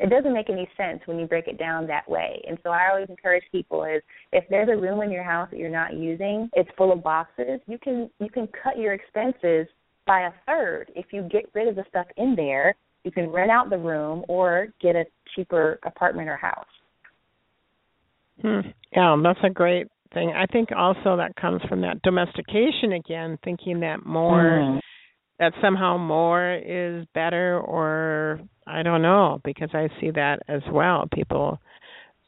it doesn't make any sense when you break it down that way. And so I always encourage people is if there's a room in your house that you're not using, it's full of boxes, you can you can cut your expenses by a third. If you get rid of the stuff in there, you can rent out the room or get a cheaper apartment or house. Hmm. Yeah, that's a great thing. I think also that comes from that domestication again, thinking that more Mm. That somehow more is better or I don't know because I see that as well. People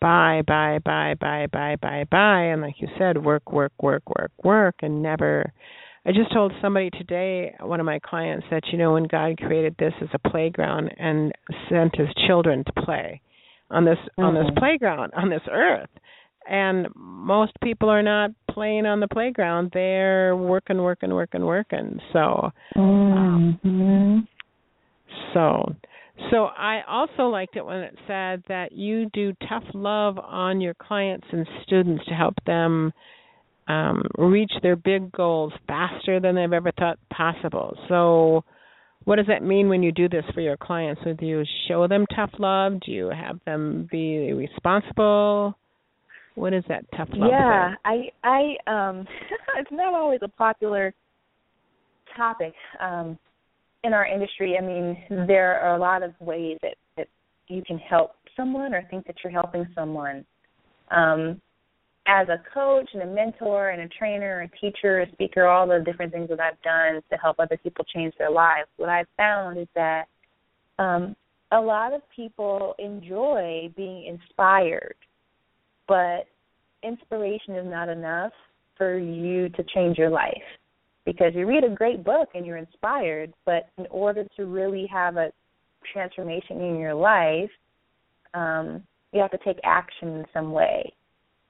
buy, buy, buy, buy, buy, buy, buy and like you said, work, work, work, work, work and never I just told somebody today, one of my clients, that you know when God created this as a playground and sent his children to play on this on this Mhm. playground on this earth and most people are not playing on the playground they're working working working working so Mm-hmm. so so i also liked it when it said that you do tough love on your clients and students to help them um reach their big goals faster than they've ever thought possible so what does that mean when you do this for your clients? Do you show them tough love? Do you have them be responsible? What is that tough love? Yeah, I I um it's not always a popular topic um in our industry. I mean, there are a lot of ways that that you can help someone or think that you're helping someone. Um as a coach and a mentor and a trainer, a teacher, a speaker, all the different things that I've done to help other people change their lives, what I've found is that um, a lot of people enjoy being inspired, but inspiration is not enough for you to change your life. Because you read a great book and you're inspired, but in order to really have a transformation in your life, um, you have to take action in some way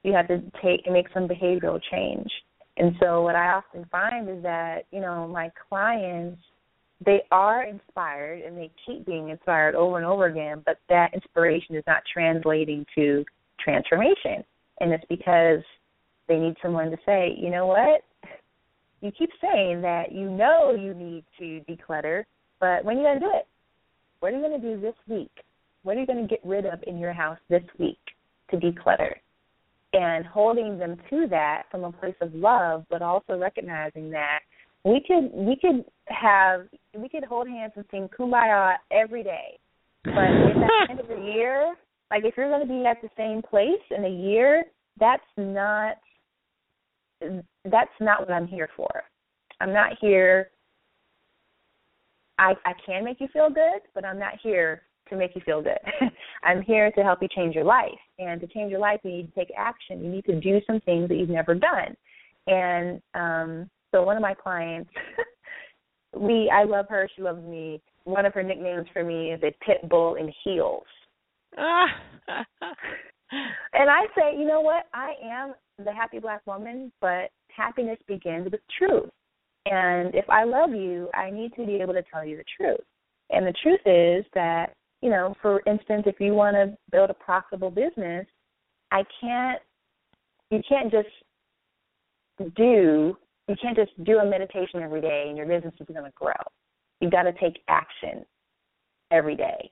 you have to take make some behavioral change. And so what I often find is that, you know, my clients they are inspired and they keep being inspired over and over again, but that inspiration is not translating to transformation. And it's because they need someone to say, you know what? You keep saying that you know you need to declutter, but when are you going to do it? What are you going to do this week? What are you going to get rid of in your house this week to declutter? and holding them to that from a place of love, but also recognizing that we could we could have we could hold hands and sing kumbaya every day. But at the end of the year, like if you're gonna be at the same place in a year, that's not that's not what I'm here for. I'm not here I I can make you feel good, but I'm not here to make you feel good. I'm here to help you change your life. And to change your life, you need to take action. You need to do some things that you've never done. And um, so one of my clients, we I love her, she loves me. One of her nicknames for me is a pit bull in heels. and I say, you know what? I am the happy black woman, but happiness begins with truth. And if I love you, I need to be able to tell you the truth. And the truth is that you know, for instance, if you want to build a profitable business, I can't you can't just do you can't just do a meditation every day and your business is going to grow. You've got to take action every day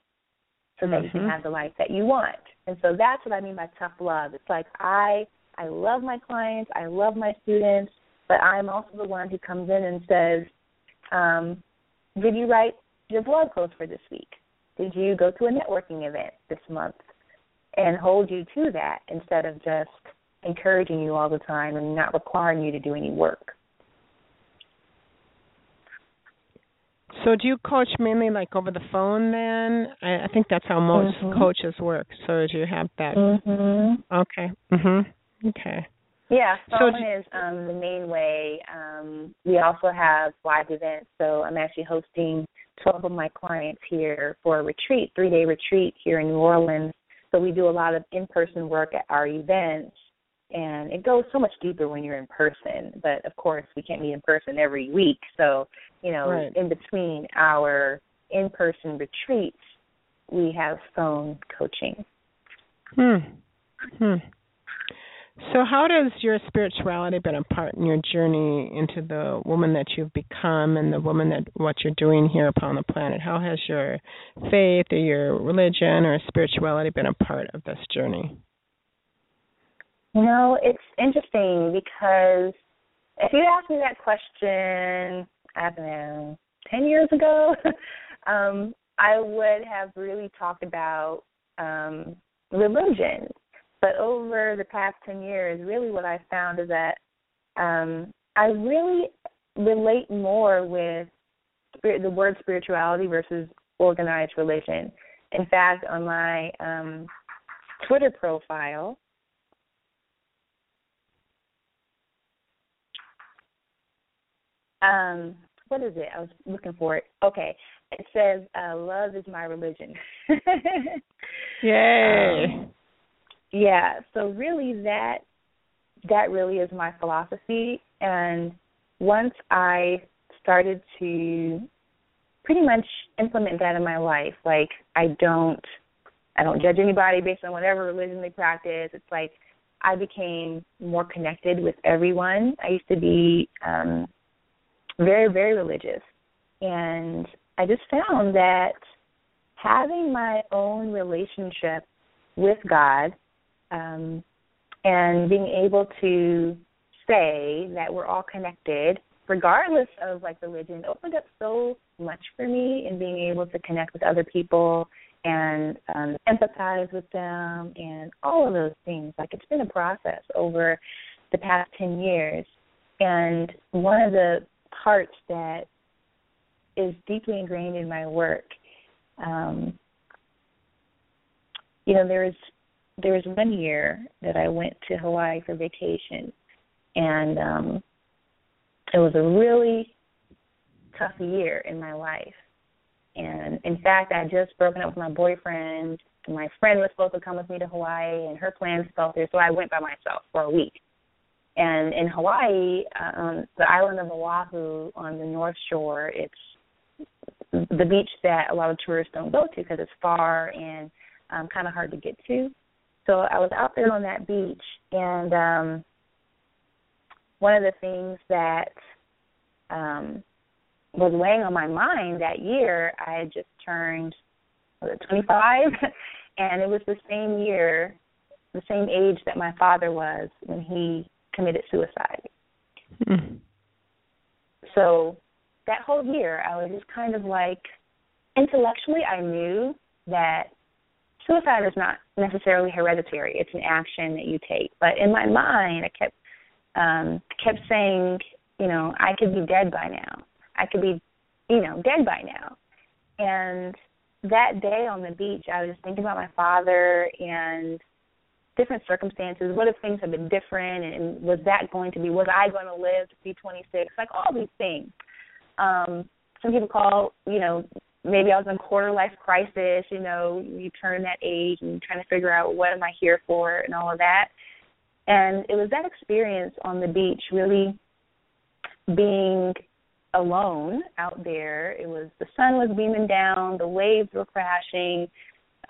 so that mm-hmm. you can have the life that you want. And so that's what I mean by tough love. It's like I I love my clients, I love my students, but I'm also the one who comes in and says, um, "Did you write your blog post for this week? Did you go to a networking event this month?" And hold you to that instead of just encouraging you all the time and not requiring you to do any work. So do you coach mainly like over the phone then? I, I think that's how most mm-hmm. coaches work. So do you have that? Mm-hmm. Okay. Mhm. Okay. Yeah, phone so is um, the main way. Um, we also have live events. So I'm actually hosting 12 of my clients here for a retreat, three day retreat here in New Orleans. So we do a lot of in person work at our events and it goes so much deeper when you're in person. But of course, we can't meet in person every week. So, you know, right. in between our in-person retreats, we have phone coaching. Hmm. Hmm. So, how does your spirituality been a part in your journey into the woman that you've become and the woman that what you're doing here upon the planet? How has your faith or your religion or spirituality been a part of this journey? You know, it's interesting because if you asked me that question, I don't know, 10 years ago, um, I would have really talked about um, religion. But over the past 10 years, really what I found is that um, I really relate more with spirit, the word spirituality versus organized religion. In fact, on my um, Twitter profile, Um, what is it? I was looking for it. Okay, it says uh, love is my religion. Yay! Um, yeah. So really, that that really is my philosophy. And once I started to pretty much implement that in my life, like I don't I don't judge anybody based on whatever religion they practice. It's like I became more connected with everyone. I used to be um very, very religious. And I just found that having my own relationship with God um, and being able to say that we're all connected, regardless of like religion, opened up so much for me in being able to connect with other people and um, empathize with them and all of those things. Like it's been a process over the past 10 years. And one of the parts that is deeply ingrained in my work. Um, you know, there was there was one year that I went to Hawaii for vacation, and um, it was a really tough year in my life. And in fact, I just broken up with my boyfriend. My friend was supposed to come with me to Hawaii, and her plans fell through, so I went by myself for a week. And in Hawaii, um, the island of Oahu on the north shore, it's the beach that a lot of tourists don't go to because it's far and um, kind of hard to get to. So I was out there on that beach, and um, one of the things that um, was weighing on my mind that year, I had just turned was it 25, and it was the same year, the same age that my father was when he committed suicide. Mm. So that whole year, I was just kind of like, intellectually, I knew that suicide is not necessarily hereditary; it's an action that you take. But in my mind, I kept um, kept saying, you know, I could be dead by now. I could be, you know, dead by now. And that day on the beach, I was just thinking about my father and different circumstances. What if things have been different? And was that going to be? Was I going to live to be 26? Like all these things. Um, some people call, you know, maybe I was in quarter life crisis. You know, you turn that age and trying to figure out what am I here for and all of that. And it was that experience on the beach, really being alone out there. It was the sun was beaming down, the waves were crashing.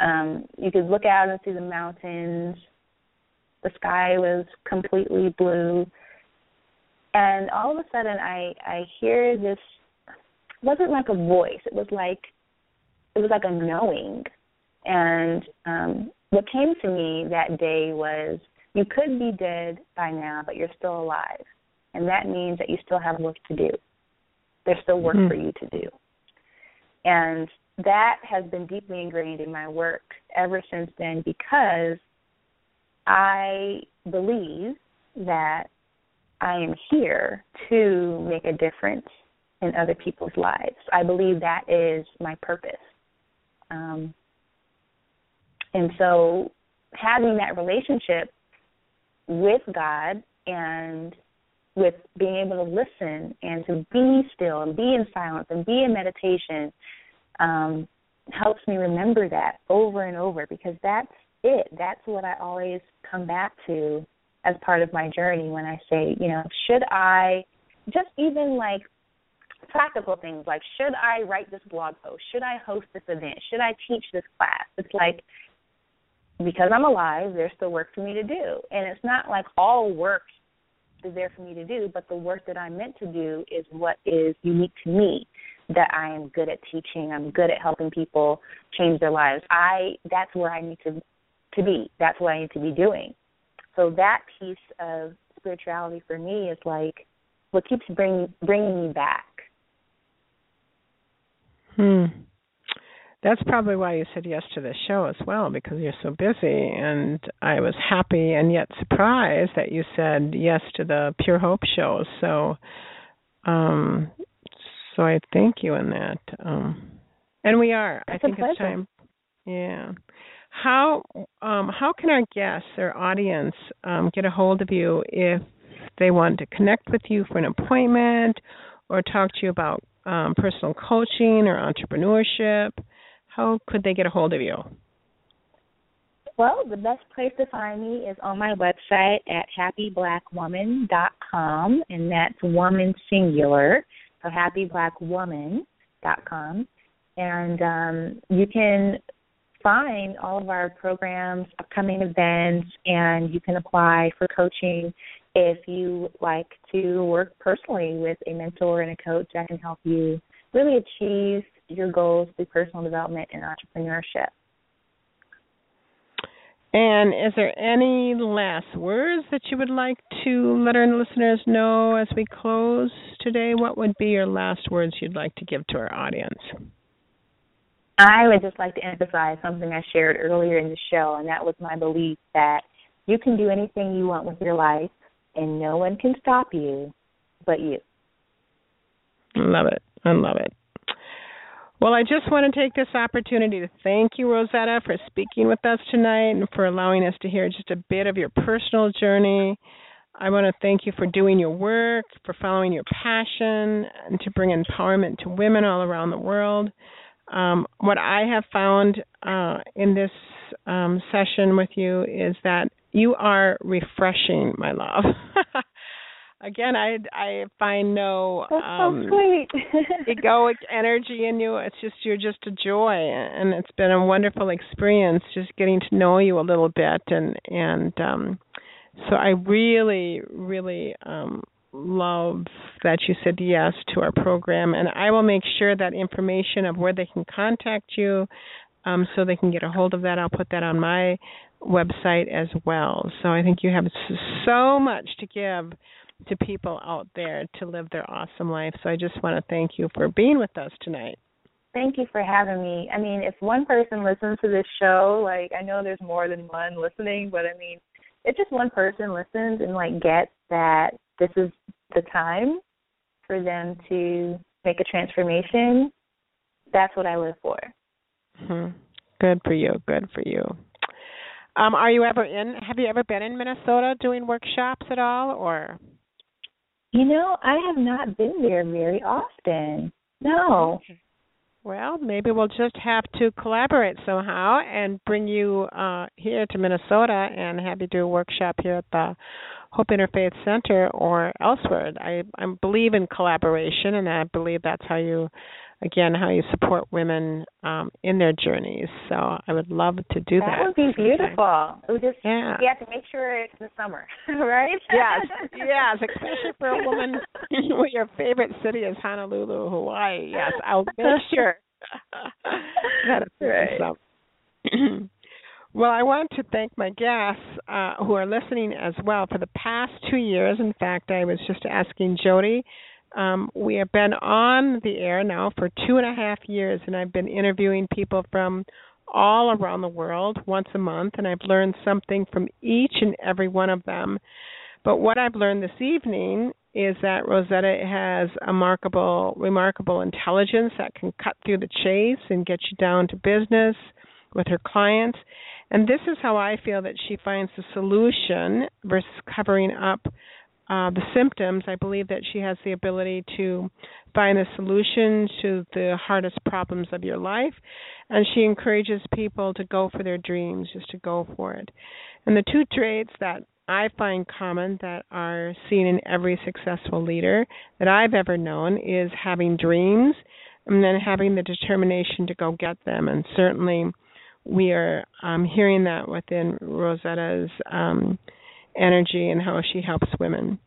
Um, you could look out and see the mountains the sky was completely blue and all of a sudden i i hear this wasn't like a voice. It was like it was like a knowing. And um what came to me that day was you could be dead by now, but you're still alive. And that means that you still have work to do. There's still work mm-hmm. for you to do. And that has been deeply ingrained in my work ever since then because I believe that I am here to make a difference in other people's lives. I believe that is my purpose. Um, and so having that relationship with God and with being able to listen and to be still and be in silence and be in meditation um, helps me remember that over and over because that's it. That's what I always come back to as part of my journey when I say, you know, should I just even like practical things like should I write this blog post? Should I host this event? Should I teach this class? It's like because I'm alive, there's still work for me to do. And it's not like all work is there for me to do, but the work that I'm meant to do is what is unique to me. That I am good at teaching, I'm good at helping people change their lives. I that's where I need to to be. That's what I need to be doing. So that piece of spirituality for me is like what keeps bringing bringing me back. Hmm. That's probably why you said yes to the show as well because you're so busy and i was happy and yet surprised that you said yes to the pure hope show. So um so i thank you in that. Um and we are. That's i think it's time. Yeah how um how can our guests or audience um get a hold of you if they want to connect with you for an appointment or talk to you about um, personal coaching or entrepreneurship how could they get a hold of you? Well, the best place to find me is on my website at happyblackwoman.com, and that's woman singular, so happyblackwoman.com. And um, you can find all of our programs, upcoming events, and you can apply for coaching if you like to work personally with a mentor and a coach that can help you really achieve your goals through personal development and entrepreneurship. And is there any last words that you would like to let our listeners know as we close today? What would be your last words you'd like to give to our audience? I would just like to emphasize something I shared earlier in the show, and that was my belief that you can do anything you want with your life, and no one can stop you but you. Love it. I love it. Well, I just want to take this opportunity to thank you, Rosetta, for speaking with us tonight and for allowing us to hear just a bit of your personal journey. I want to thank you for doing your work, for following your passion, and to bring empowerment to women all around the world. Um, what I have found uh, in this um, session with you is that you are refreshing, my love. again i i find no um so sweet. egoic energy in you it's just you're just a joy and it's been a wonderful experience just getting to know you a little bit and and um so i really really um love that you said yes to our program and i will make sure that information of where they can contact you um so they can get a hold of that i'll put that on my website as well so i think you have so much to give to people out there to live their awesome life. So I just want to thank you for being with us tonight. Thank you for having me. I mean, if one person listens to this show, like I know there's more than one listening, but I mean, if just one person listens and like gets that this is the time for them to make a transformation, that's what I live for. Mm-hmm. Good for you. Good for you. Um, are you ever in? Have you ever been in Minnesota doing workshops at all, or? You know, I have not been there very often. No. Well, maybe we'll just have to collaborate somehow and bring you uh, here to Minnesota and have you do a workshop here at the Hope Interfaith Center or elsewhere. I, I believe in collaboration, and I believe that's how you again how you support women um, in their journeys. So I would love to do that. That would be beautiful. Would just yeah. you have to make sure it's the summer, right? Yes, yes, especially for a woman your favorite city is Honolulu, Hawaii. Yes, I'll make sure that is right. Well, I want to thank my guests uh, who are listening as well. For the past two years, in fact, I was just asking Jody. Um, we have been on the air now for two and a half years, and I've been interviewing people from all around the world once a month, and I've learned something from each and every one of them. But what I've learned this evening is that Rosetta has a remarkable, remarkable intelligence that can cut through the chase and get you down to business with her clients. And this is how I feel that she finds the solution versus covering up uh, the symptoms. I believe that she has the ability to find a solution to the hardest problems of your life. And she encourages people to go for their dreams, just to go for it. And the two traits that I find common that are seen in every successful leader that I've ever known is having dreams and then having the determination to go get them. And certainly, we are um, hearing that within Rosetta's um, energy and how she helps women.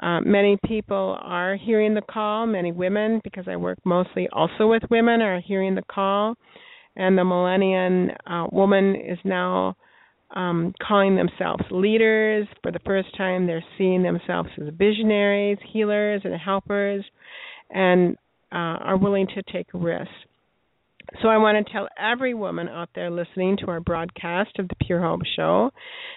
Uh, many people are hearing the call. Many women, because I work mostly also with women, are hearing the call. And the millennium uh, woman is now um, calling themselves leaders. For the first time, they're seeing themselves as visionaries, healers, and helpers, and uh, are willing to take a risk. So I want to tell every woman out there listening to our broadcast of the Pure Hope Show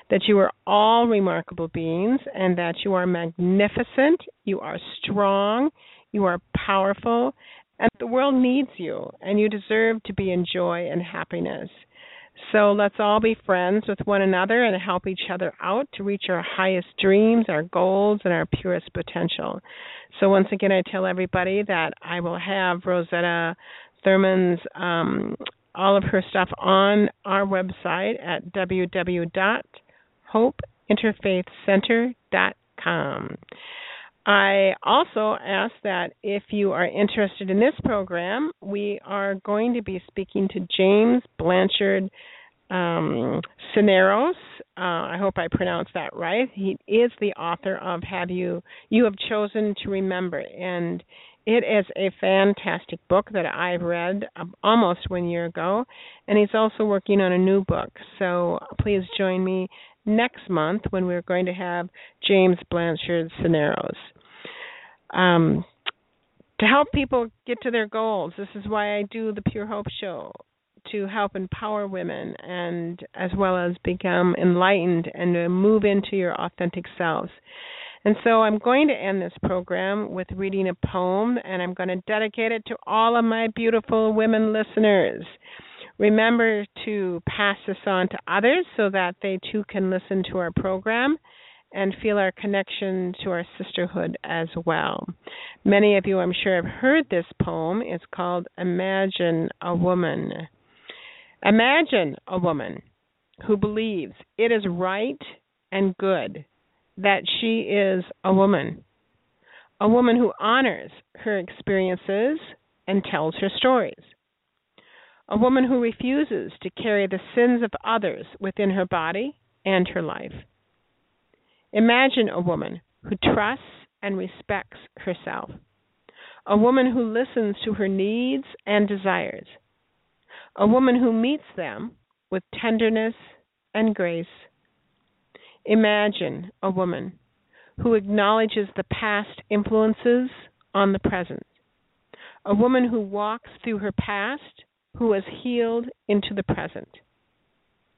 that you are all remarkable beings and that you are magnificent, you are strong, you are powerful, and the world needs you, and you deserve to be in joy and happiness. So let's all be friends with one another and help each other out to reach our highest dreams, our goals, and our purest potential. So once again, I tell everybody that I will have Rosetta Thurman's um, all of her stuff on our website at www.hopeinterfaithcenter.com. I also ask that if you are interested in this program, we are going to be speaking to James Blanchard um, Cisneros. Uh, I hope I pronounced that right. He is the author of "Have You You Have Chosen to Remember," and it is a fantastic book that I've read um, almost one year ago, and he's also working on a new book. So please join me next month when we're going to have James Blanchard Cisneros. Um, to help people get to their goals, this is why I do the Pure Hope Show to help empower women and as well as become enlightened and move into your authentic selves. And so I'm going to end this program with reading a poem, and I'm going to dedicate it to all of my beautiful women listeners. Remember to pass this on to others so that they too can listen to our program and feel our connection to our sisterhood as well. Many of you, I'm sure, have heard this poem. It's called Imagine a Woman. Imagine a woman who believes it is right and good that she is a woman, a woman who honors her experiences and tells her stories, a woman who refuses to carry the sins of others within her body and her life. Imagine a woman who trusts and respects herself, a woman who listens to her needs and desires, a woman who meets them with tenderness and grace Imagine a woman who acknowledges the past influences on the present. A woman who walks through her past, who has healed into the present.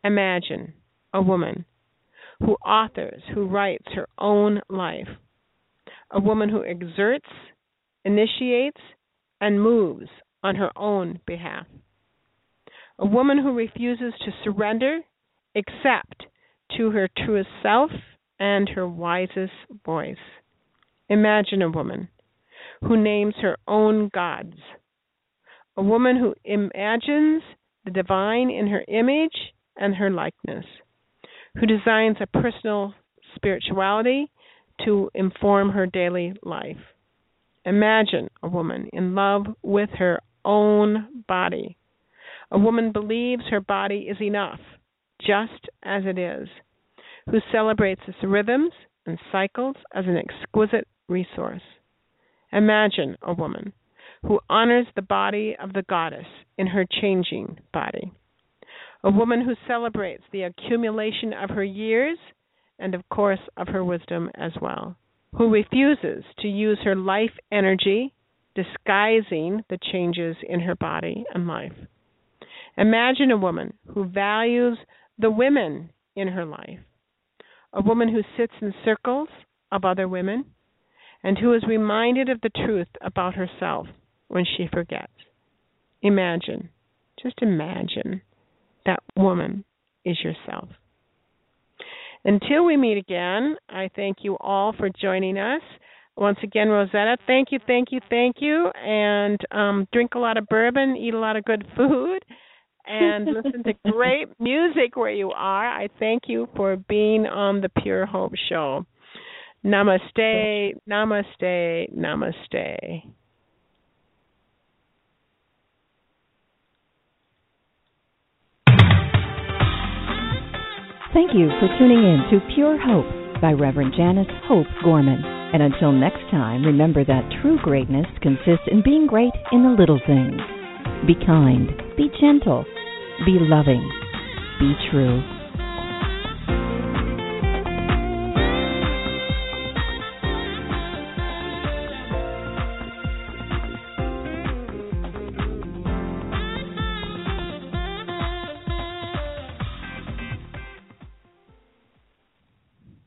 Imagine a woman who authors, who writes her own life. A woman who exerts, initiates, and moves on her own behalf. A woman who refuses to surrender, accept, to her truest self and her wisest voice. Imagine a woman who names her own gods, a woman who imagines the divine in her image and her likeness, who designs a personal spirituality to inform her daily life. Imagine a woman in love with her own body. A woman believes her body is enough, just as it is, who celebrates its rhythms and cycles as an exquisite resource. Imagine a woman who honors the body of the goddess in her changing body. A woman who celebrates the accumulation of her years and, of course, of her wisdom as well. Who refuses to use her life energy disguising the changes in her body and life. Imagine a woman who values the women in her life, a woman who sits in circles of other women, and who is reminded of the truth about herself when she forgets. Imagine, just imagine, that woman is yourself. Until we meet again, I thank you all for joining us. Once again, Rosetta, thank you, thank you, thank you. And um, drink a lot of bourbon, eat a lot of good food, and listen to great music where you are. I thank you for being on the Pure Hope Show. Namaste, namaste, namaste. Thank you for tuning in to Pure Hope by Reverend Janice Hope Gorman. And until next time, remember that true greatness consists in being great in the little things. Be kind, be gentle, be loving, be true.